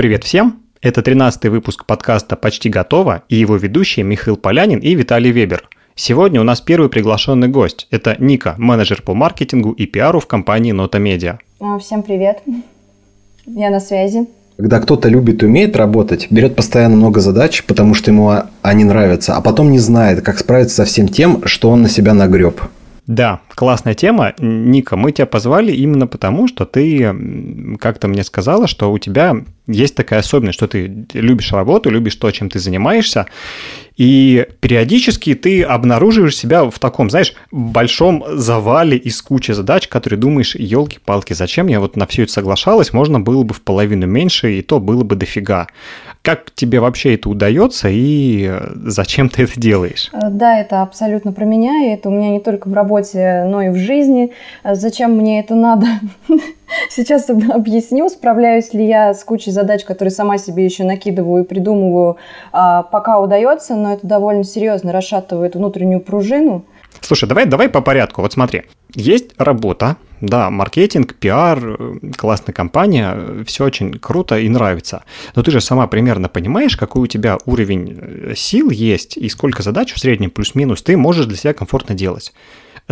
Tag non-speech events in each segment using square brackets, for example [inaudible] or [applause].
Привет всем! Это 13-й выпуск подкаста «Почти готово» и его ведущие Михаил Полянин и Виталий Вебер. Сегодня у нас первый приглашенный гость. Это Ника, менеджер по маркетингу и пиару в компании Нота Медиа. Всем привет! Я на связи. Когда кто-то любит и умеет работать, берет постоянно много задач, потому что ему они нравятся, а потом не знает, как справиться со всем тем, что он на себя нагреб. Да, классная тема. Ника, мы тебя позвали именно потому, что ты как-то мне сказала, что у тебя есть такая особенность, что ты любишь работу, любишь то, чем ты занимаешься, и периодически ты обнаруживаешь себя в таком, знаешь, большом завале из кучи задач, которые думаешь, елки-палки, зачем я вот на все это соглашалась, можно было бы в половину меньше, и то было бы дофига. Как тебе вообще это удается и э, зачем ты это делаешь? Э, да, это абсолютно про меня, и это у меня не только в работе, но и в жизни. Э, зачем мне это надо? [laughs] Сейчас объясню, справляюсь ли я с кучей задач, которые сама себе еще накидываю и придумываю, а, пока удается, но это довольно серьезно расшатывает внутреннюю пружину. Слушай, давай, давай по порядку. Вот смотри, есть работа, да, маркетинг, пиар, классная компания, все очень круто и нравится. Но ты же сама примерно понимаешь, какой у тебя уровень э, сил есть и сколько задач в среднем плюс-минус ты можешь для себя комфортно делать.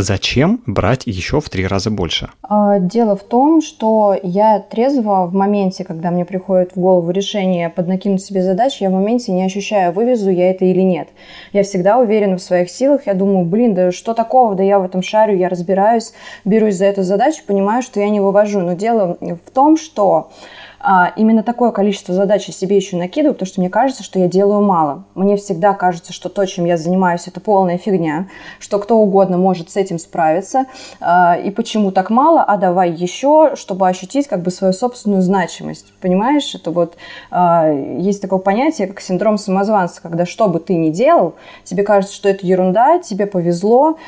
Зачем брать еще в три раза больше? А, дело в том, что я трезво в моменте, когда мне приходит в голову решение поднакинуть себе задачи, я в моменте не ощущаю, вывезу я это или нет. Я всегда уверена в своих силах. Я думаю, блин, да что такого, да я в этом шарю, я разбираюсь, берусь за эту задачу, понимаю, что я не вывожу. Но дело в том, что именно такое количество задач я себе еще накидываю, потому что мне кажется, что я делаю мало. Мне всегда кажется, что то, чем я занимаюсь, это полная фигня, что кто угодно может с этим справиться. А, и почему так мало, а давай еще, чтобы ощутить как бы свою собственную значимость. Понимаешь, это вот а, есть такое понятие, как синдром самозванца, когда что бы ты ни делал, тебе кажется, что это ерунда, тебе повезло,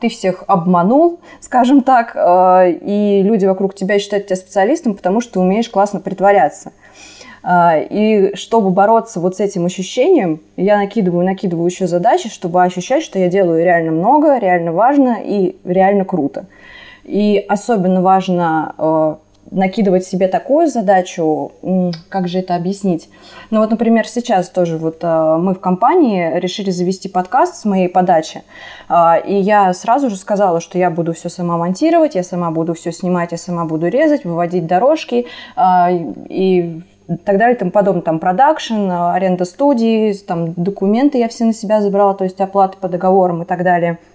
ты всех обманул, скажем так, и люди вокруг тебя считают тебя специалистом, потому что ты умеешь классно притворяться. А, и чтобы бороться вот с этим ощущением, я накидываю, накидываю еще задачи, чтобы ощущать, что я делаю реально много, реально важно и реально круто. И особенно важно а, накидывать себе такую задачу, как же это объяснить? Ну вот, например, сейчас тоже вот э, мы в компании решили завести подкаст с моей подачи, э, и я сразу же сказала, что я буду все сама монтировать, я сама буду все снимать, я сама буду резать, выводить дорожки э, и так далее тому подобное. Там продакшн, аренда студии, там документы я все на себя забрала, то есть оплаты по договорам и так далее –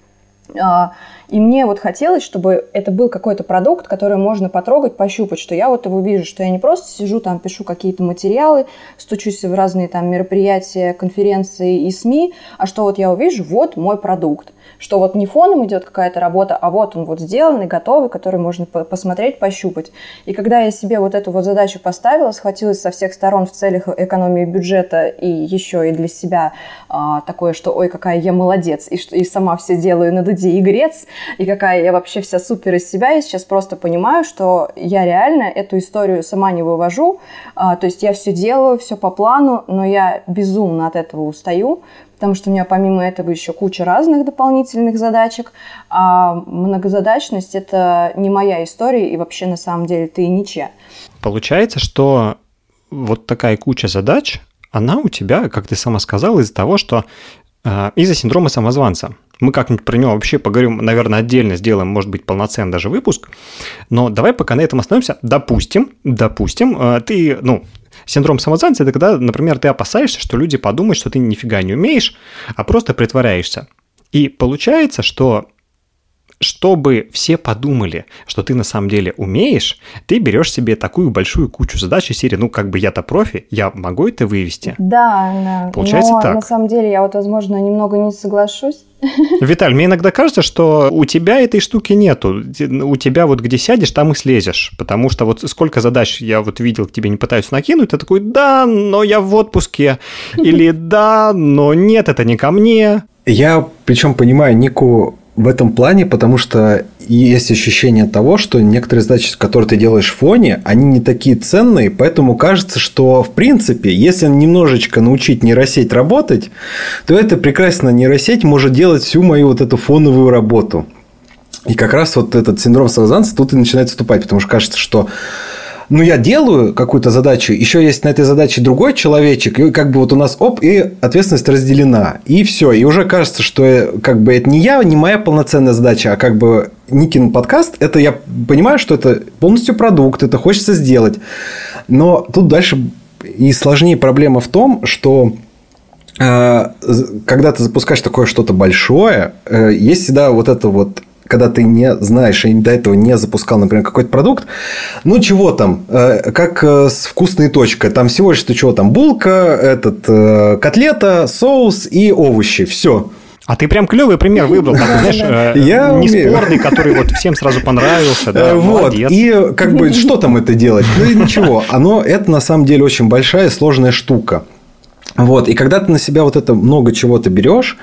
и мне вот хотелось, чтобы это был какой-то продукт, который можно потрогать, пощупать, что я вот его вижу, что я не просто сижу там, пишу какие-то материалы, стучусь в разные там мероприятия, конференции и СМИ, а что вот я увижу, вот мой продукт что вот не фоном идет какая-то работа, а вот он вот сделанный, готовый, который можно посмотреть, пощупать. И когда я себе вот эту вот задачу поставила, схватилась со всех сторон в целях экономии бюджета и еще и для себя а, такое, что ой, какая я молодец, и, и сама все делаю на дуде и грец, и какая я вообще вся супер из себя, я сейчас просто понимаю, что я реально эту историю сама не вывожу, а, то есть я все делаю, все по плану, но я безумно от этого устаю, потому что у меня помимо этого еще куча разных дополнительных задачек, а многозадачность – это не моя история, и вообще на самом деле ты ничья. Получается, что вот такая куча задач, она у тебя, как ты сама сказала, из-за того, что э, из-за синдрома самозванца. Мы как-нибудь про него вообще поговорим, наверное, отдельно сделаем, может быть, полноценный даже выпуск. Но давай пока на этом остановимся. Допустим, допустим, э, ты, ну, Синдром самозванца – это когда, например, ты опасаешься, что люди подумают, что ты нифига не умеешь, а просто притворяешься. И получается, что чтобы все подумали, что ты на самом деле умеешь, ты берешь себе такую большую кучу задач из серии, ну, как бы я-то профи, я могу это вывести. Да, да. Получается Но так. на самом деле я вот, возможно, немного не соглашусь. Виталь, мне иногда кажется, что у тебя этой штуки нету. У тебя вот где сядешь, там и слезешь. Потому что вот сколько задач я вот видел, к тебе не пытаются накинуть, ты такой, да, но я в отпуске. [laughs] Или да, но нет, это не ко мне. Я причем понимаю Нику в этом плане, потому что есть ощущение того, что некоторые задачи, которые ты делаешь в фоне, они не такие ценные, поэтому кажется, что в принципе, если немножечко научить нейросеть работать, то эта прекрасная нейросеть может делать всю мою вот эту фоновую работу. И как раз вот этот синдром самозванца тут и начинает вступать, потому что кажется, что ну, я делаю какую-то задачу, еще есть на этой задаче другой человечек, и как бы вот у нас оп, и ответственность разделена. И все. И уже кажется, что э, как бы это не я, не моя полноценная задача, а как бы Никин подкаст, это я понимаю, что это полностью продукт, это хочется сделать. Но тут дальше и сложнее проблема в том, что э, когда ты запускаешь такое что-то большое, э, есть всегда вот это вот когда ты не знаешь и до этого не запускал, например, какой-то продукт, ну чего там, э, как э, с вкусной точкой, там всего лишь чего там, булка, этот, э, котлета, соус и овощи, все. А ты прям клевый пример выбрал, такой, знаешь, я не спорный, который вот всем сразу понравился, да, Вот, молодец. и как бы, что там это делать? Ну, ничего, оно, это на самом деле очень большая и сложная штука. Вот, и когда ты на себя вот это много чего-то берешь,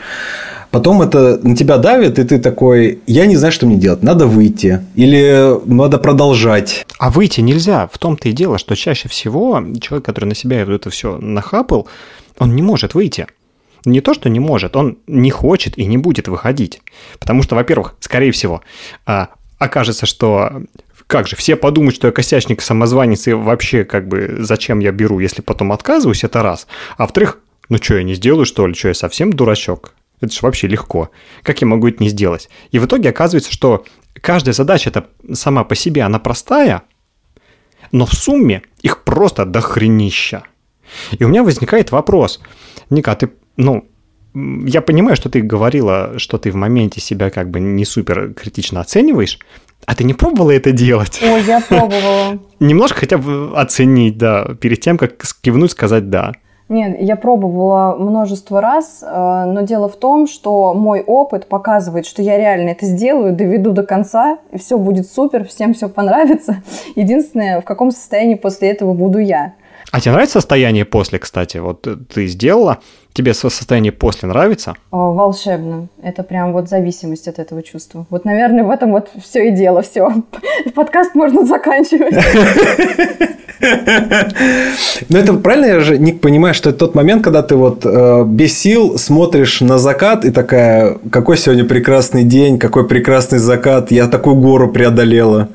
Потом это на тебя давит, и ты такой, я не знаю, что мне делать, надо выйти или надо продолжать. А выйти нельзя. В том-то и дело, что чаще всего человек, который на себя это все нахапал, он не может выйти. Не то, что не может, он не хочет и не будет выходить. Потому что, во-первых, скорее всего, а, окажется, что как же, все подумают, что я косячник, самозванец, и вообще, как бы, зачем я беру, если потом отказываюсь, это раз. А во-вторых, ну что, я не сделаю, что ли, что я совсем дурачок? Это же вообще легко. Как я могу это не сделать? И в итоге оказывается, что каждая задача это сама по себе, она простая, но в сумме их просто дохренища. И у меня возникает вопрос. Ника, а ты, ну, я понимаю, что ты говорила, что ты в моменте себя как бы не супер критично оцениваешь, а ты не пробовала это делать? Ой, я пробовала. [laughs] Немножко хотя бы оценить, да, перед тем, как кивнуть, сказать «да». Нет, я пробовала множество раз, э, но дело в том, что мой опыт показывает, что я реально это сделаю, доведу до конца, и все будет супер, всем все понравится. [laughs] Единственное, в каком состоянии после этого буду я. А тебе нравится состояние после, кстати? Вот ты сделала, тебе состояние после нравится? О, волшебно. Это прям вот зависимость от этого чувства. Вот, наверное, в этом вот все и дело. Все. [laughs] Подкаст можно заканчивать. [laughs] Ну, это правильно я же, Ник, понимаю, что это тот момент, когда ты вот э, без сил смотришь на закат и такая, какой сегодня прекрасный день, какой прекрасный закат, я такую гору преодолела.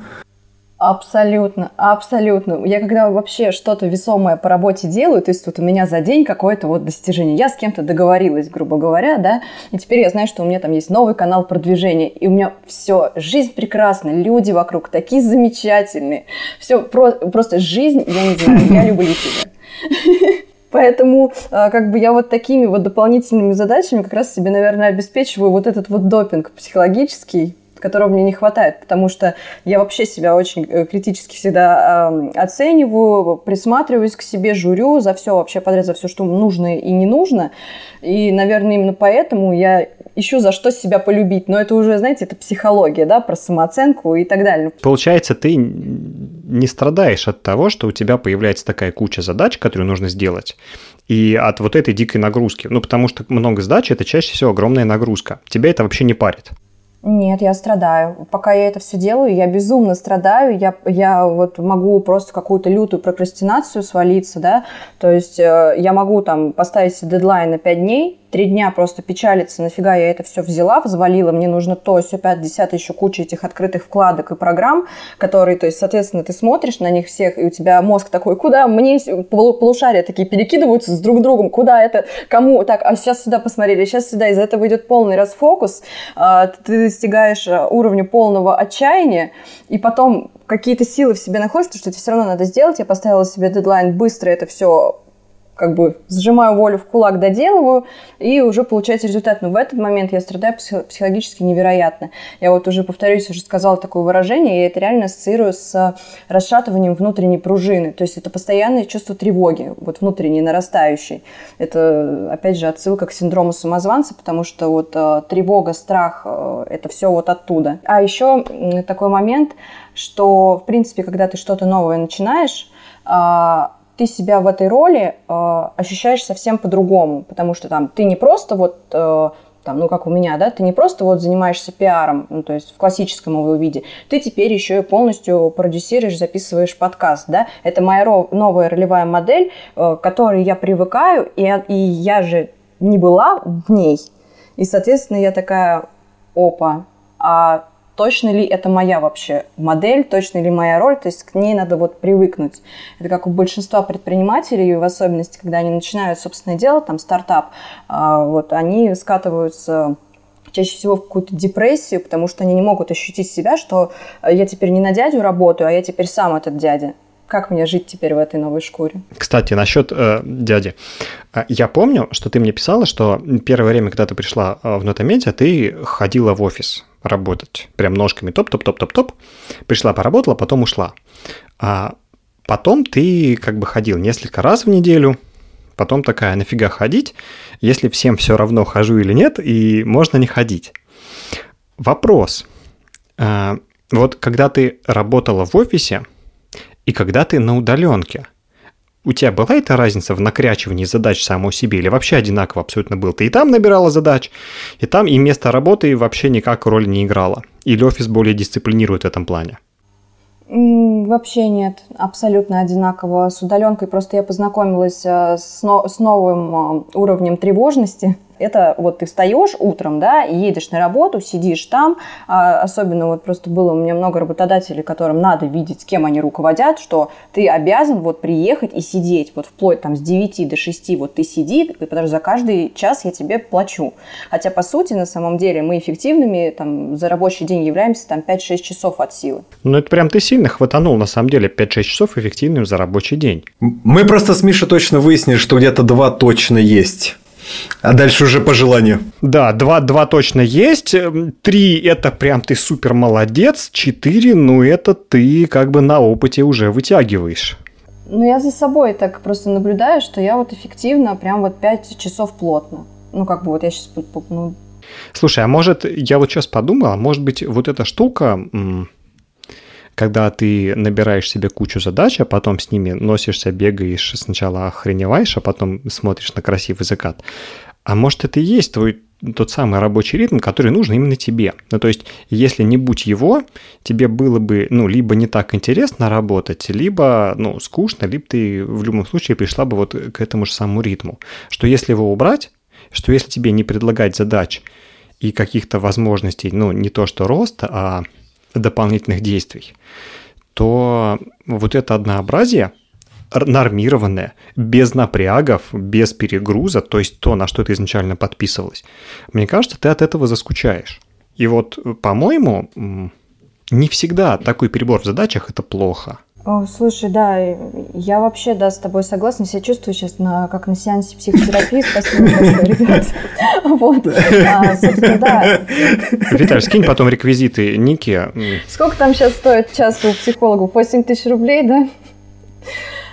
Абсолютно, абсолютно. Я когда вообще что-то весомое по работе делаю, то есть вот у меня за день какое-то вот достижение, я с кем-то договорилась, грубо говоря, да, и теперь я знаю, что у меня там есть новый канал продвижения, и у меня все, жизнь прекрасна, люди вокруг такие замечательные, все про, просто жизнь, я не знаю, я люблю тебя. [laughs] Поэтому а, как бы я вот такими вот дополнительными задачами как раз себе, наверное, обеспечиваю вот этот вот допинг психологический, которого мне не хватает, потому что я вообще себя очень э, критически всегда э, оцениваю, присматриваюсь к себе, журю за все вообще подряд, за все, что нужно и не нужно. И, наверное, именно поэтому я ищу за что себя полюбить. Но это уже, знаете, это психология, да, про самооценку и так далее. Получается, ты не страдаешь от того, что у тебя появляется такая куча задач, которые нужно сделать, и от вот этой дикой нагрузки. Ну, потому что много задач – это чаще всего огромная нагрузка. Тебя это вообще не парит. Нет, я страдаю. Пока я это все делаю, я безумно страдаю. Я, я вот могу просто какую-то лютую прокрастинацию свалиться, да. То есть э, я могу там поставить дедлайн на 5 дней, три дня просто печалиться, нафига я это все взяла, взвалила, мне нужно то, все, пять, десятое, еще куча этих открытых вкладок и программ, которые, то есть, соответственно, ты смотришь на них всех, и у тебя мозг такой, куда мне полушария такие перекидываются с друг другом, куда это, кому, так, а сейчас сюда посмотрели, сейчас сюда, из-за этого идет полный расфокус, а, ты достигаешь а, уровня полного отчаяния, и потом какие-то силы в себе находишь, потому что это все равно надо сделать. Я поставила себе дедлайн быстро это все как бы сжимаю волю в кулак, доделываю, и уже получается результат. Но в этот момент я страдаю психологически невероятно. Я вот уже, повторюсь, уже сказала такое выражение, и это реально ассоциирую с расшатыванием внутренней пружины. То есть это постоянное чувство тревоги, вот внутренний, нарастающий. Это, опять же, отсылка к синдрому самозванца, потому что вот э, тревога, страх, э, это все вот оттуда. А еще такой момент, что, в принципе, когда ты что-то новое начинаешь, а, ты себя в этой роли э, ощущаешь совсем по-другому, потому что там ты не просто вот э, там, ну, как у меня, да, ты не просто вот занимаешься пиаром, ну, то есть в классическом его виде, ты теперь еще и полностью продюсируешь, записываешь подкаст, да, это моя новая ролевая модель, э, к которой я привыкаю, и, и я же не была в ней, и, соответственно, я такая, опа, а точно ли это моя вообще модель, точно ли моя роль, то есть к ней надо вот привыкнуть. Это как у большинства предпринимателей, в особенности, когда они начинают собственное дело, там стартап, а, вот они скатываются чаще всего в какую-то депрессию, потому что они не могут ощутить себя, что я теперь не на дядю работаю, а я теперь сам этот дядя. Как мне жить теперь в этой новой шкуре? Кстати, насчет э, дяди. Э, я помню, что ты мне писала, что первое время, когда ты пришла э, в Нотамедиа, ты ходила в офис работать. Прям ножками топ-топ-топ-топ-топ. Пришла, поработала, потом ушла. А потом ты как бы ходил несколько раз в неделю, потом такая, нафига ходить, если всем все равно, хожу или нет, и можно не ходить. Вопрос. Э, вот когда ты работала в офисе, и когда ты на удаленке. У тебя была эта разница в накрячивании задач самой себе или вообще одинаково абсолютно был? Ты и там набирала задач, и там и место работы вообще никак роль не играло? Или офис более дисциплинирует в этом плане? Вообще нет, абсолютно одинаково с удаленкой. Просто я познакомилась э, с, но, с новым э, уровнем тревожности – это вот ты встаешь утром, да, и едешь на работу, сидишь там, а, особенно вот просто было у меня много работодателей, которым надо видеть, с кем они руководят, что ты обязан вот приехать и сидеть, вот вплоть там с 9 до 6, вот ты сиди, потому что за каждый час я тебе плачу. Хотя, по сути, на самом деле, мы эффективными там за рабочий день являемся там 5-6 часов от силы. Ну, это прям ты сильно хватанул, на самом деле, 5-6 часов эффективным за рабочий день. Мы просто с Мишей точно выяснили, что где-то два точно есть. А дальше уже по желанию. Да, два, два точно есть. Три – это прям ты супер молодец. Четыре – ну это ты как бы на опыте уже вытягиваешь. Ну, я за собой так просто наблюдаю, что я вот эффективно прям вот пять часов плотно. Ну, как бы вот я сейчас... Ну... Слушай, а может, я вот сейчас подумал, может быть, вот эта штука, когда ты набираешь себе кучу задач, а потом с ними носишься, бегаешь, сначала охреневаешь, а потом смотришь на красивый закат. А может, это и есть твой тот самый рабочий ритм, который нужен именно тебе. Ну, то есть, если не будь его, тебе было бы, ну, либо не так интересно работать, либо, ну, скучно, либо ты в любом случае пришла бы вот к этому же самому ритму. Что если его убрать, что если тебе не предлагать задач и каких-то возможностей, ну, не то что роста, а дополнительных действий, то вот это однообразие нормированное, без напрягов, без перегруза, то есть то, на что ты изначально подписывалась, мне кажется, ты от этого заскучаешь. И вот, по-моему, не всегда такой перебор в задачах – это плохо – о, слушай, да, я вообще, да, с тобой согласна. Себя чувствую сейчас на, как на сеансе психотерапии. Спасибо большое, ребят. [laughs] Вот, а, собственно, да. Виталий, скинь потом реквизиты Ники. Сколько там сейчас стоит час у психологов? 8 тысяч рублей, да?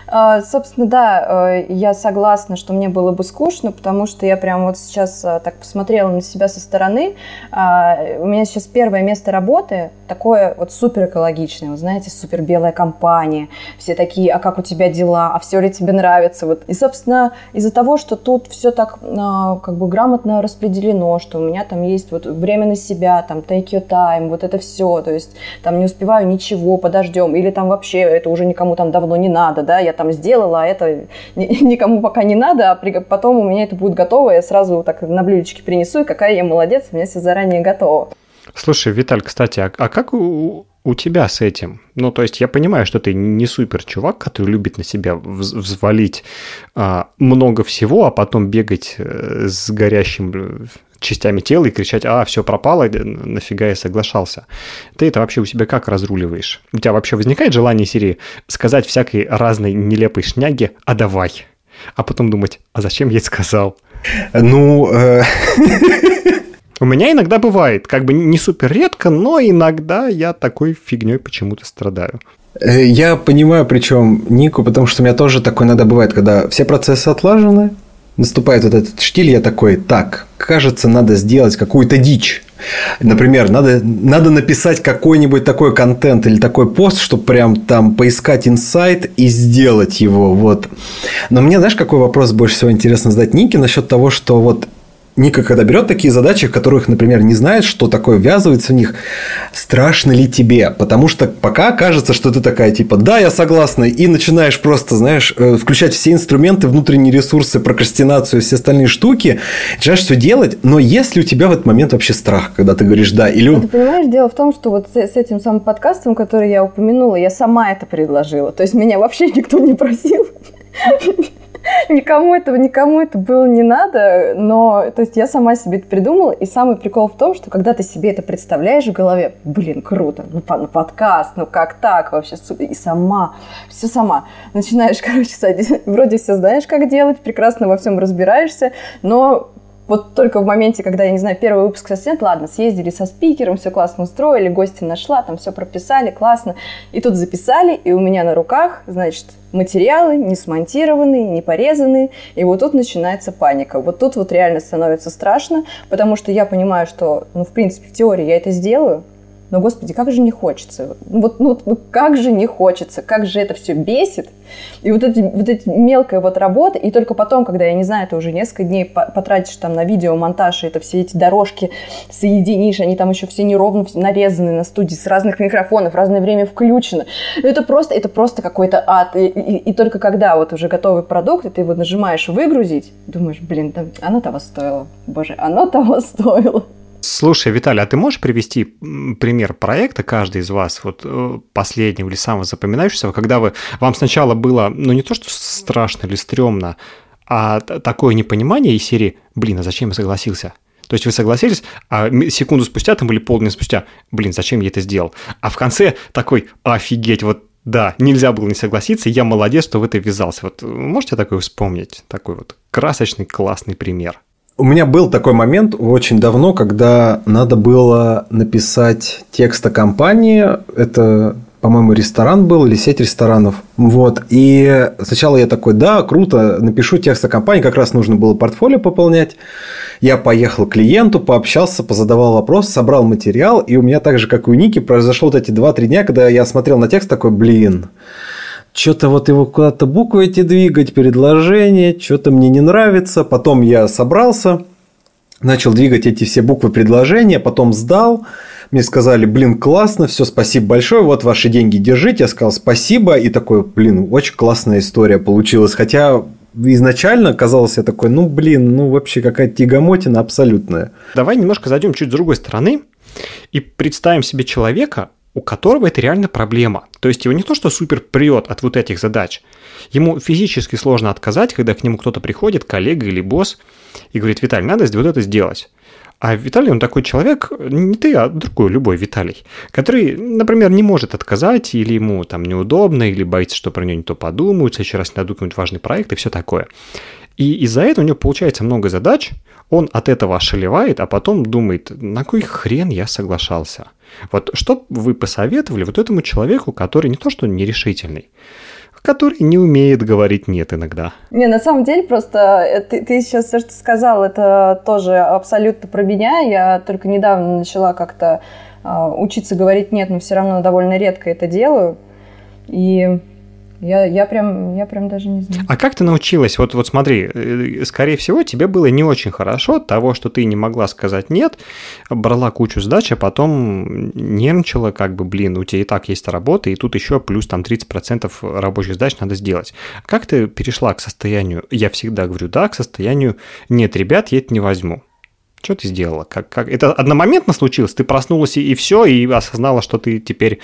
А, собственно, да, э, я согласна, что мне было бы скучно, потому что я прям вот сейчас э, так посмотрела на себя со стороны. А, у меня сейчас первое место работы такое вот супер экологичное, вы знаете, супер белая компания, все такие, а как у тебя дела, а все ли тебе нравится, вот. И, собственно, из-за того, что тут все так а, как бы грамотно распределено, что у меня там есть вот время на себя, там take your time, вот это все, то есть там не успеваю ничего, подождем, или там вообще это уже никому там давно не надо, да, я там сделала, а это [laughs] никому пока не надо, а потом у меня это будет готово, я сразу так на блюдечке принесу, и какая я молодец, у меня все заранее готово. Слушай, Виталь, кстати, а, а как у, у тебя с этим? Ну, то есть я понимаю, что ты не супер чувак, который любит на себя взвалить а, много всего, а потом бегать э, с горящим э, частями тела и кричать, а, все пропало, нафига я соглашался. Ты это вообще у себя как разруливаешь? У тебя вообще возникает желание серии сказать всякой разной нелепой шняги «а давай», а потом думать «а зачем я это сказал?» Ну... [laughs] У меня иногда бывает, как бы не супер редко, но иногда я такой фигней почему-то страдаю. Э, я понимаю, причем Нику, потому что у меня тоже такое иногда бывает, когда все процессы отлажены, наступает вот этот штиль, я такой, так, кажется, надо сделать какую-то дичь. Например, надо, надо написать какой-нибудь такой контент или такой пост, чтобы прям там поискать инсайт и сделать его. Вот. Но мне, знаешь, какой вопрос больше всего интересно задать Нике насчет того, что вот Ника, когда берет такие задачи, в которых, например, не знает, что такое ввязывается в них, страшно ли тебе? Потому что пока кажется, что ты такая, типа, да, я согласна, и начинаешь просто, знаешь, э, включать все инструменты, внутренние ресурсы, прокрастинацию, все остальные штуки, начинаешь все делать, но если у тебя в этот момент вообще страх, когда ты говоришь «да», или... Ты понимаешь, дело в том, что вот с этим самым подкастом, который я упомянула, я сама это предложила. То есть меня вообще никто не просил. [laughs] никому этого, никому это было не надо, но, то есть я сама себе это придумала, и самый прикол в том, что когда ты себе это представляешь в голове, блин, круто, ну, ну подкаст, ну как так вообще, и сама, все сама, начинаешь, [laughs] короче, вроде все знаешь, как делать, прекрасно во всем разбираешься, но вот только в моменте, когда, я не знаю, первый выпуск сосед, ладно, съездили со спикером, все классно устроили, гости нашла, там все прописали, классно. И тут записали, и у меня на руках, значит, материалы не смонтированные, не порезанные, и вот тут начинается паника. Вот тут вот реально становится страшно, потому что я понимаю, что, ну, в принципе, в теории я это сделаю, но, господи, как же не хочется. Вот, ну, ну как же не хочется, как же это все бесит. И вот эти, вот эти мелкая вот работа, и только потом, когда, я не знаю, ты уже несколько дней потратишь там на видеомонтаж, и это все эти дорожки соединишь, они там еще все неровно нарезаны на студии с разных микрофонов, разное время включено. Это просто, это просто какой-то ад. И, и, и только когда вот уже готовый продукт, и ты его нажимаешь выгрузить, думаешь, блин, да, оно того стоило. Боже, оно того [laughs] стоило. Слушай, Виталий, а ты можешь привести пример проекта, каждый из вас, вот э, последнего или самого запоминающегося, когда вы, вам сначала было, ну не то, что страшно или стрёмно, а такое непонимание из серии, блин, а зачем я согласился? То есть вы согласились, а секунду спустя, там были полдня спустя, блин, зачем я это сделал? А в конце такой, офигеть, вот да, нельзя было не согласиться, я молодец, что в это ввязался. Вот можете такое вспомнить? Такой вот красочный, классный пример. У меня был такой момент очень давно, когда надо было написать текст о компании. Это по-моему, ресторан был или сеть ресторанов. Вот. И сначала я такой, да, круто, напишу текст о компании, как раз нужно было портфолио пополнять. Я поехал к клиенту, пообщался, позадавал вопрос, собрал материал, и у меня так же, как и у Ники, произошло вот эти 2-3 дня, когда я смотрел на текст такой, блин, что-то вот его куда-то буквы эти двигать, предложение, что-то мне не нравится. Потом я собрался, начал двигать эти все буквы предложения, потом сдал. Мне сказали, блин, классно, все, спасибо большое, вот ваши деньги держите. Я сказал спасибо, и такой, блин, очень классная история получилась. Хотя изначально казалось я такой, ну, блин, ну, вообще какая-то тягомотина абсолютная. Давай немножко зайдем чуть с другой стороны и представим себе человека, у которого это реально проблема. То есть его не то, что супер прет от вот этих задач, ему физически сложно отказать, когда к нему кто-то приходит, коллега или босс, и говорит, Виталий, надо вот это сделать. А Виталий, он такой человек, не ты, а другой, любой Виталий, который, например, не может отказать, или ему там неудобно, или боится, что про него не то подумают, следующий раз не дадут какой-нибудь важный проект и все такое. И из-за этого у него получается много задач, он от этого ошалевает, а потом думает, на кой хрен я соглашался. Вот что вы посоветовали вот этому человеку, который не то что нерешительный, который не умеет говорить «нет» иногда. Не, на самом деле просто э, ты, ты сейчас все, что сказал, это тоже абсолютно про меня. Я только недавно начала как-то э, учиться говорить «нет», но все равно довольно редко это делаю. И я, я, прям, я прям даже не знаю. А как ты научилась? Вот, вот смотри, э, скорее всего, тебе было не очень хорошо от того, что ты не могла сказать «нет», брала кучу сдач, а потом нервничала, как бы, блин, у тебя и так есть работа, и тут еще плюс там 30% рабочих сдач надо сделать. Как ты перешла к состоянию, я всегда говорю «да», к состоянию «нет, ребят, я это не возьму». Что ты сделала? Как, как... Это одномоментно случилось? Ты проснулась и, и все, и осознала, что ты теперь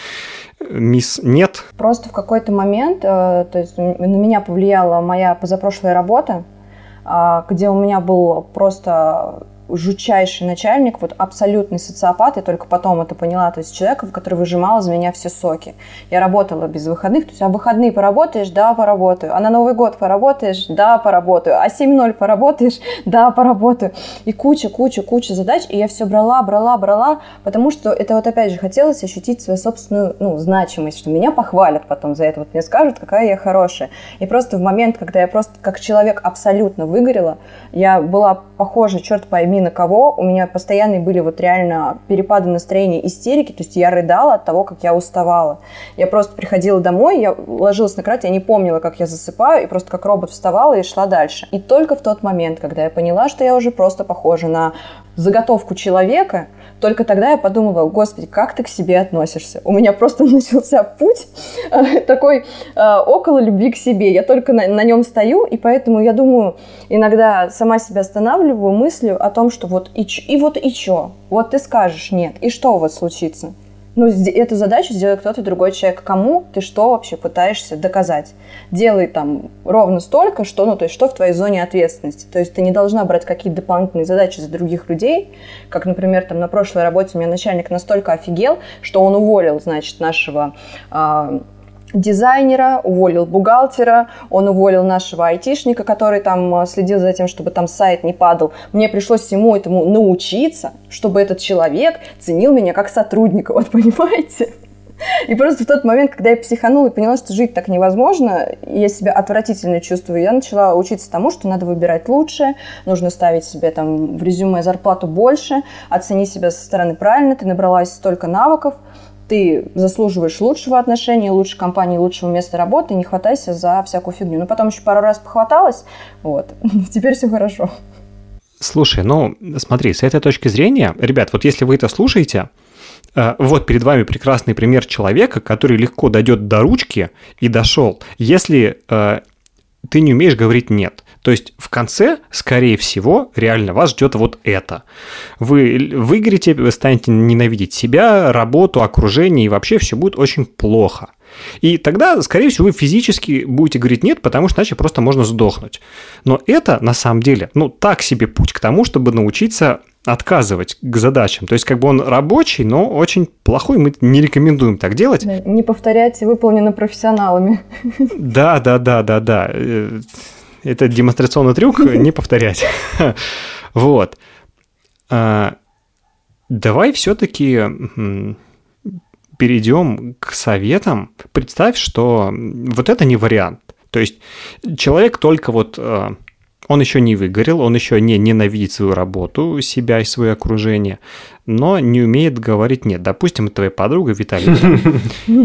мисс нет? Просто в какой-то момент, э, то есть на меня повлияла моя позапрошлая работа, э, где у меня был просто жутчайший начальник, вот абсолютный социопат, я только потом это поняла, то есть человека, который выжимал из меня все соки. Я работала без выходных, то есть а выходные поработаешь? Да, поработаю. А на Новый год поработаешь? Да, поработаю. А 7-0 поработаешь? Да, поработаю. И куча, куча, куча задач, и я все брала, брала, брала, потому что это вот опять же хотелось ощутить свою собственную ну, значимость, что меня похвалят потом за это, вот мне скажут, какая я хорошая. И просто в момент, когда я просто как человек абсолютно выгорела, я была похожа, черт пойми, пойми на кого. У меня постоянные были вот реально перепады настроения, истерики. То есть я рыдала от того, как я уставала. Я просто приходила домой, я ложилась на кровать, я не помнила, как я засыпаю, и просто как робот вставала и шла дальше. И только в тот момент, когда я поняла, что я уже просто похожа на заготовку человека, только тогда я подумала, господи, как ты к себе относишься? У меня просто [laughs] начался путь э, такой э, около любви к себе. Я только на, на нем стою, и поэтому я думаю, иногда сама себя останавливаю мыслью о том, что вот и, и вот и чё? Вот ты скажешь нет, и что вас случится? Ну, эту задачу сделает кто-то другой человек. Кому ты что вообще пытаешься доказать? Делай там ровно столько, что, ну, то есть, что в твоей зоне ответственности. То есть, ты не должна брать какие-то дополнительные задачи за других людей. Как, например, там на прошлой работе у меня начальник настолько офигел, что он уволил, значит, нашего э, дизайнера, уволил бухгалтера, он уволил нашего айтишника, который там э, следил за тем, чтобы там сайт не падал. Мне пришлось всему этому научиться, чтобы этот человек ценил меня как сотрудника, [laughs] вот понимаете? И просто в тот момент, когда я психанула и поняла, что жить так невозможно, я себя отвратительно чувствую, я начала учиться тому, что надо выбирать лучшее, нужно ставить себе там в резюме зарплату больше, оцени себя со стороны правильно, ты набралась столько навыков – ты заслуживаешь лучшего отношения, лучшей компании, лучшего места работы, не хватайся за всякую фигню. Ну, потом еще пару раз похваталась, вот, [laughs] теперь все хорошо. Слушай, ну, смотри, с этой точки зрения, ребят, вот если вы это слушаете, э, вот перед вами прекрасный пример человека, который легко дойдет до ручки и дошел. Если э, ты не умеешь говорить «нет». То есть в конце, скорее всего, реально вас ждет вот это. Вы выиграете, вы станете ненавидеть себя, работу, окружение, и вообще все будет очень плохо. И тогда, скорее всего, вы физически будете говорить нет, потому что иначе просто можно сдохнуть. Но это, на самом деле, ну, так себе путь к тому, чтобы научиться отказывать к задачам. То есть как бы он рабочий, но очень плохой, мы не рекомендуем так делать. Не повторяйте, выполнено профессионалами. Да, да, да, да, да. Э, это демонстрационный трюк, [laughs] не повторять. [laughs] Вот. А, давай все-таки перейдем к советам. Представь, что вот это не вариант. То есть человек только вот а, он еще не выгорел, он еще не ненавидит свою работу, себя и свое окружение, но не умеет говорить нет. Допустим, это твоя подруга Виталия.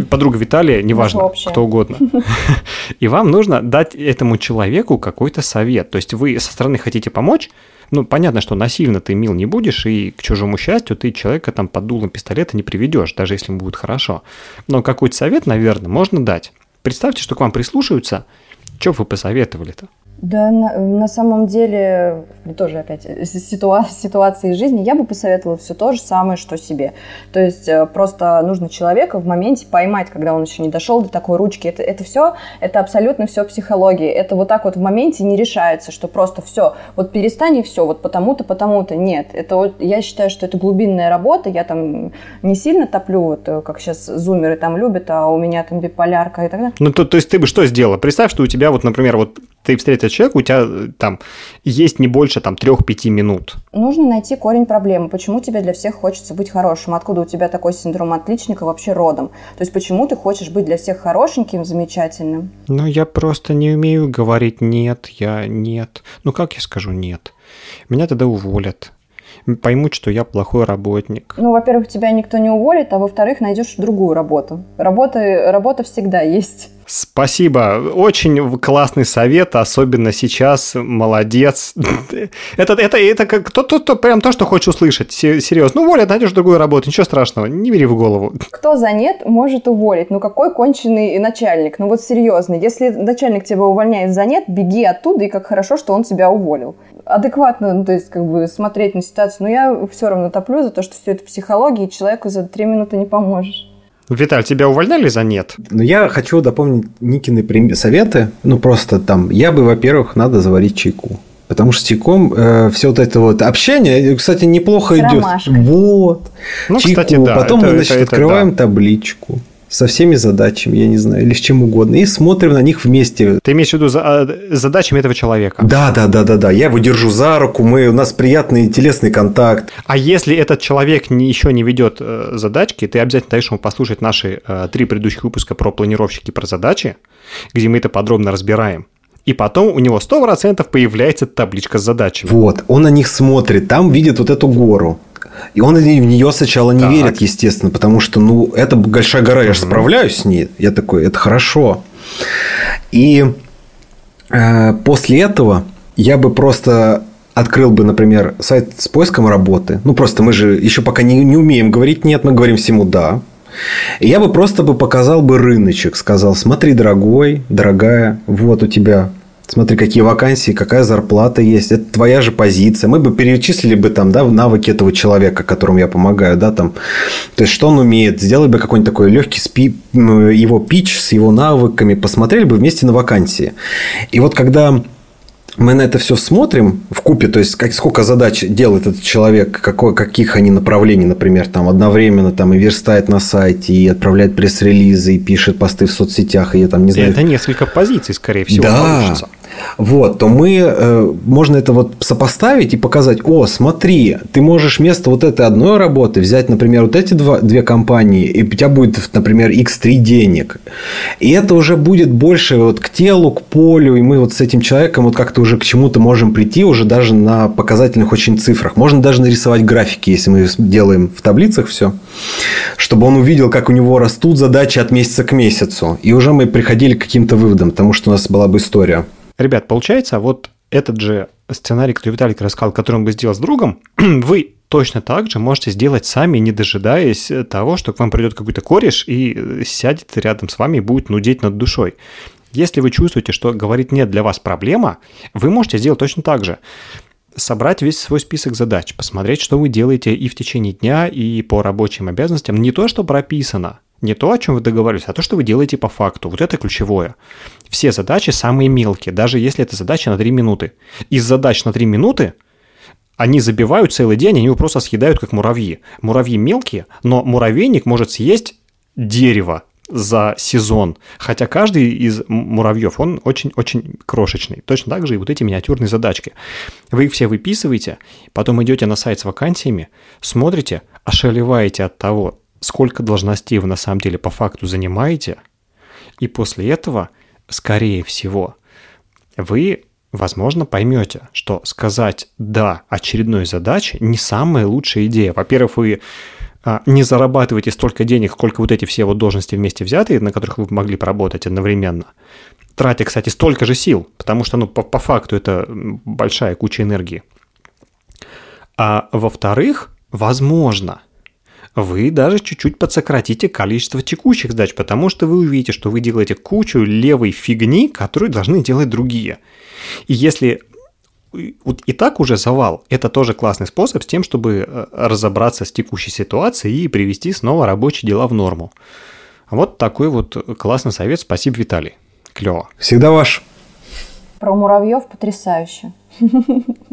[laughs] Подруга Виталия, неважно, кто угодно. [laughs] И вам нужно дать этому человеку какой-то совет. То есть вы со стороны хотите помочь, ну, понятно, что насильно ты мил не будешь, и к чужому счастью ты человека там под дулом пистолета не приведешь, даже если ему будет хорошо. Но какой-то совет, наверное, можно дать. Представьте, что к вам прислушаются, что вы посоветовали-то? Да, на, на самом деле, тоже опять ситуа [laughs] ситуации жизни, я бы посоветовала все то же самое, что себе. То есть э, просто нужно человека в моменте поймать, когда он еще не дошел до такой ручки. Это, это все, это абсолютно все психология. Это вот так вот в моменте не решается, что просто все, вот перестань и все, вот потому-то, потому-то. Нет, это я считаю, что это глубинная работа. Я там не сильно топлю, вот э, как сейчас зумеры там любят, а у меня там биполярка и так далее. Ну, то, то есть ты бы что сделала? Представь, что у тебя вот, например, вот ты встретил человека, у тебя э, там есть не больше там 3-5 минут. Нужно найти корень проблемы. Почему тебе для всех хочется быть хорошим? Откуда у тебя такой синдром отличника вообще родом? То есть почему ты хочешь быть для всех хорошеньким, замечательным? Ну, я просто не умею говорить «нет», я «нет». Ну, как я скажу «нет»? Меня тогда уволят поймут, что я плохой работник. Ну, во-первых, тебя никто не уволит, а во-вторых, найдешь другую работу. Работа, работа всегда есть. Спасибо. Очень классный совет, особенно сейчас. Молодец. [laughs] Это, это, это как то, то, то, прям то, что хочешь услышать. Серьезно. Ну, уволят, найдешь другую работу. Ничего страшного. Не бери в голову. Кто за нет, может уволить. Ну, какой конченый начальник? Ну, вот серьезно. Если начальник тебя увольняет за нет, беги оттуда, и как хорошо, что он тебя уволил. Адекватно, ну, то есть, как бы смотреть на ситуацию. Но я все равно топлю за то, что все это психология, и человеку за три минуты не поможешь. Виталь, тебя увольняли за нет? Ну, я хочу дополнить Никины советы. Ну, просто там, я бы, во-первых, надо заварить чайку. Потому что с чайком э, все вот это вот общение, кстати, неплохо идет. Вот. Ну, чайку. Кстати, да. Потом это, мы, значит, это, открываем да. табличку со всеми задачами, я не знаю, или с чем угодно, и смотрим на них вместе. Ты имеешь в виду за, а, задачами этого человека? Да, да, да, да, да. Я его держу за руку, мы, у нас приятный телесный контакт. А если этот человек не, еще не ведет э, задачки, ты обязательно даешь ему послушать наши э, три предыдущих выпуска про планировщики, про задачи, где мы это подробно разбираем. и потом у него 100% появляется табличка с задачами. Вот, он на них смотрит, там видит вот эту гору. И он в нее сначала не так. верит, естественно, потому что, ну, это большая гора, я же справляюсь с ней. Я такой, это хорошо. И э, после этого я бы просто открыл бы, например, сайт с поиском работы. Ну, просто мы же еще пока не, не умеем говорить нет, мы говорим всему да. И я бы просто бы показал бы рыночек, сказал, смотри, дорогой, дорогая, вот у тебя Смотри, какие вакансии, какая зарплата есть. Это твоя же позиция. Мы бы перечислили бы там, да, навыки этого человека, которому я помогаю, да, там. То есть, что он умеет. Сделали бы какой-нибудь такой легкий спи, его пич с его навыками. Посмотрели бы вместе на вакансии. И вот когда мы на это все смотрим в купе, то есть как, сколько задач делает этот человек, какой, каких они направлений, например, там одновременно там и верстает на сайте, и отправляет пресс-релизы, и пишет посты в соцсетях, и я там не знаю. Это несколько позиций, скорее всего, да. получится вот, то мы, э, можно это вот сопоставить и показать, о, смотри, ты можешь вместо вот этой одной работы взять, например, вот эти два, две компании, и у тебя будет, например, x3 денег. И это уже будет больше вот к телу, к полю, и мы вот с этим человеком вот как-то уже к чему-то можем прийти уже даже на показательных очень цифрах. Можно даже нарисовать графики, если мы делаем в таблицах все, чтобы он увидел, как у него растут задачи от месяца к месяцу. И уже мы приходили к каким-то выводам, потому что у нас была бы история. Ребят, получается, вот этот же сценарий, который Виталик рассказал, который он бы сделал с другом, [clears throat] вы точно так же можете сделать сами, не дожидаясь того, что к вам придет какой-то кореш и сядет рядом с вами и будет нудеть над душой. Если вы чувствуете, что говорить нет для вас проблема, вы можете сделать точно так же. Собрать весь свой список задач, посмотреть, что вы делаете и в течение дня, и по рабочим обязанностям. Не то, что прописано, не то, о чем вы договаривались, а то, что вы делаете по факту. Вот это ключевое. Все задачи самые мелкие, даже если это задача на 3 минуты. Из задач на 3 минуты они забивают целый день, они его просто съедают, как муравьи. Муравьи мелкие, но муравейник может съесть дерево за сезон. Хотя каждый из муравьев, он очень-очень крошечный. Точно так же и вот эти миниатюрные задачки. Вы их все выписываете, потом идете на сайт с вакансиями, смотрите, ошалеваете от того, сколько должностей вы на самом деле по факту занимаете, и после этого, скорее всего, вы, возможно, поймете, что сказать «да» очередной задаче не самая лучшая идея. Во-первых, вы а, не зарабатываете столько денег, сколько вот эти все вот должности вместе взятые, на которых вы могли поработать одновременно, тратя, кстати, столько же сил, потому что, ну, по, по факту это большая куча энергии. А во-вторых, возможно – вы даже чуть-чуть подсократите количество текущих задач, потому что вы увидите, что вы делаете кучу левой фигни, которую должны делать другие. И если вот и так уже завал, это тоже классный способ с тем, чтобы э, разобраться с текущей ситуацией и привести снова рабочие дела в норму. Вот такой вот классный совет. Спасибо, Виталий. Клево. Всегда ваш. Про муравьев потрясающе. [laughs]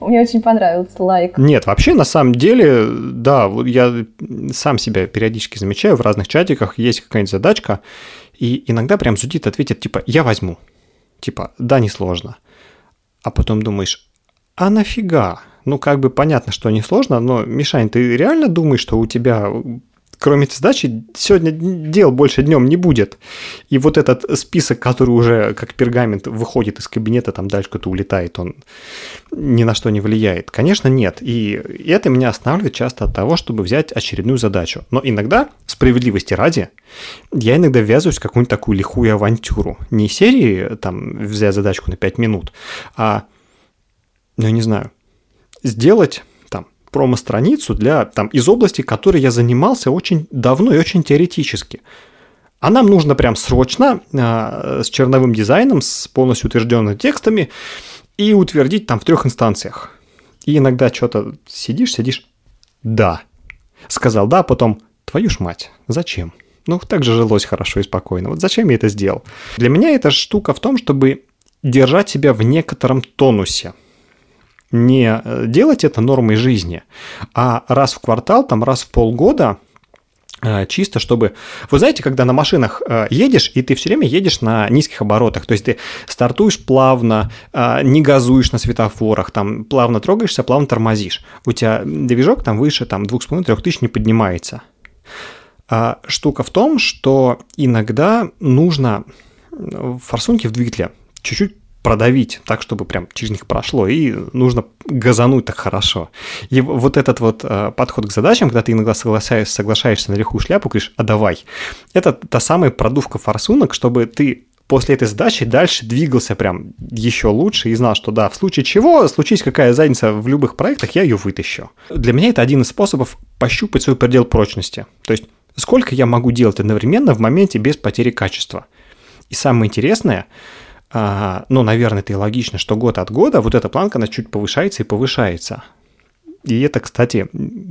Мне очень понравился лайк. Нет, вообще, на самом деле, да, я сам себя периодически замечаю в разных чатиках, есть какая-нибудь задачка, и иногда прям судит ответит, типа, я возьму. Типа, да, несложно. А потом думаешь, а нафига? Ну, как бы понятно, что несложно, но, Мишань, ты реально думаешь, что у тебя кроме этой задачи, сегодня дел больше днем не будет. И вот этот список, который уже как пергамент выходит из кабинета, там дальше куда-то улетает, он ни на что не влияет. Конечно, нет. И это меня останавливает часто от того, чтобы взять очередную задачу. Но иногда, справедливости ради, я иногда ввязываюсь в какую-нибудь такую лихую авантюру. Не серии, там, взять задачку на 5 минут, а, ну, не знаю, сделать промо-страницу для, там, из области, которой я занимался очень давно и очень теоретически. А нам нужно прям срочно э, с черновым дизайном, с полностью утвержденными текстами и утвердить там в трех инстанциях. И иногда что-то сидишь, сидишь, да. Сказал да, потом, твою ж мать, зачем? Ну, так же жилось хорошо и спокойно. Вот зачем я это сделал? Для меня эта штука в том, чтобы держать себя в некотором тонусе – не э, делать это нормой жизни, а раз в квартал, там раз в полгода э, чисто чтобы... Вы знаете, когда на машинах э, едешь, и ты все время едешь на низких оборотах, то есть ты стартуешь плавно, не газуешь на светофорах, там плавно трогаешься, плавно тормозишь. У тебя движок там выше там 2,5-3 тысяч не поднимается. А штука в том, что иногда нужно форсунки в двигателе чуть-чуть продавить так, чтобы прям через них прошло, и нужно газануть так хорошо. И вот этот вот э, подход к задачам, когда ты иногда соглашаешься, соглашаешься на лихую шляпу, говоришь, а давай, это та самая продувка форсунок, чтобы ты после этой задачи дальше двигался прям еще лучше и знал, что да, в случае чего, случись какая задница в любых проектах, я ее вытащу. Для меня это один из способов пощупать свой предел прочности. То есть, сколько я могу делать одновременно в моменте без потери качества. И самое интересное, ну, наверное, это и логично, что год от года вот эта планка, она чуть повышается и повышается. И это, кстати,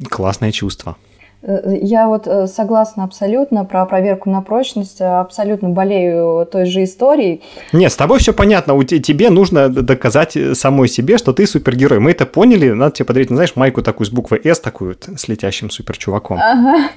классное чувство. Э, я вот э, согласна абсолютно про проверку на прочность, абсолютно болею той же историей. Нет, с тобой все понятно, у тебе нужно доказать самой себе, что ты супергерой. Мы это поняли, надо тебе подарить, ну, знаешь, майку такую с буквой «С», такую с летящим суперчуваком. Ага.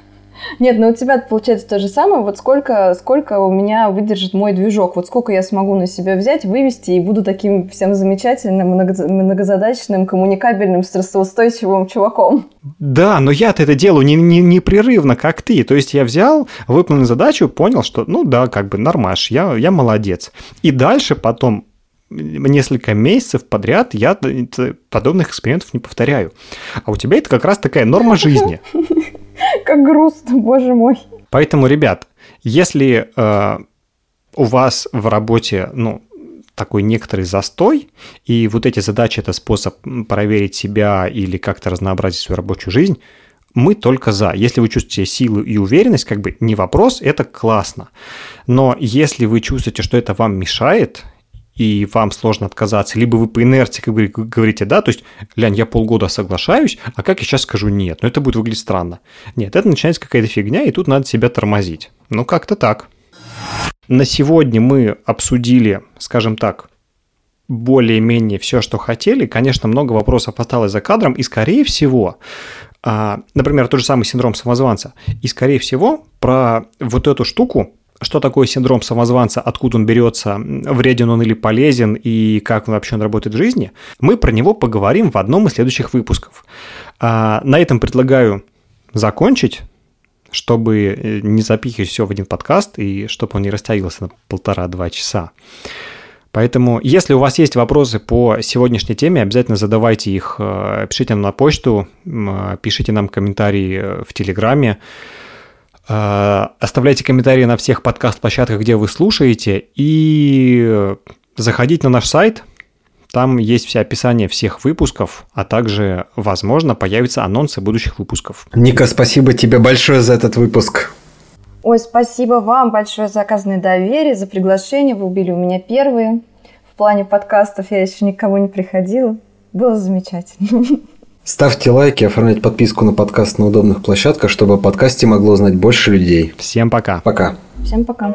Нет, ну у тебя получается то же самое. Вот сколько, сколько у меня выдержит мой движок, вот сколько я смогу на себя взять, вывести и буду таким всем замечательным, многозадачным, коммуникабельным, стрессоустойчивым чуваком. Да, но я-то это делаю не, не, непрерывно, как ты. То есть я взял, выполнил задачу, понял, что ну да, как бы нормаш, я, я молодец. И дальше потом несколько месяцев подряд я подобных экспериментов не повторяю. А у тебя это как раз такая норма жизни. [laughs] Как грустно, боже мой. Поэтому, ребят, если э, у вас в работе, ну, такой некоторый застой, и вот эти задачи – это способ проверить себя или как-то разнообразить свою рабочую жизнь, мы только за. Если вы чувствуете силу и уверенность, как бы не вопрос, это классно. Но если вы чувствуете, что это вам мешает, и вам сложно отказаться, либо вы по инерции как бы говорите «да», то есть, Лянь, я полгода соглашаюсь, а как я сейчас скажу «нет», но это будет выглядеть странно. Нет, это начинается какая-то фигня, и тут надо себя тормозить. Ну, как-то так. На сегодня мы обсудили, скажем так, более-менее все, что хотели. Конечно, много вопросов осталось за кадром, и, скорее всего, а, например, тот же самый синдром самозванца, и, скорее всего, про вот эту штуку что такое синдром самозванца, откуда он берется, вреден он или полезен, и как он вообще он работает в жизни, мы про него поговорим в одном из следующих выпусков. А на этом предлагаю закончить, чтобы э, не запихивать все в один подкаст и чтобы он не растягивался на полтора-два часа. Поэтому, если у вас есть вопросы по сегодняшней теме, обязательно задавайте их, э, пишите нам на почту, пишите нам комментарии э, в Телеграме. Э, оставляйте комментарии на всех подкаст-площадках, где вы слушаете, и заходите на наш сайт. Там есть все описание всех выпусков, а также, возможно, появятся анонсы будущих выпусков. Ника, спасибо тебе большое за этот выпуск. Ой, спасибо вам большое за оказанное доверие, за приглашение. Вы убили у меня первые. В плане подкастов я еще никого не приходила. Было замечательно. [laughs] Ставьте лайки, оформляйте подписку на подкаст на удобных площадках, чтобы о подкасте могло знать больше людей. Всем пока. Пока. Всем пока.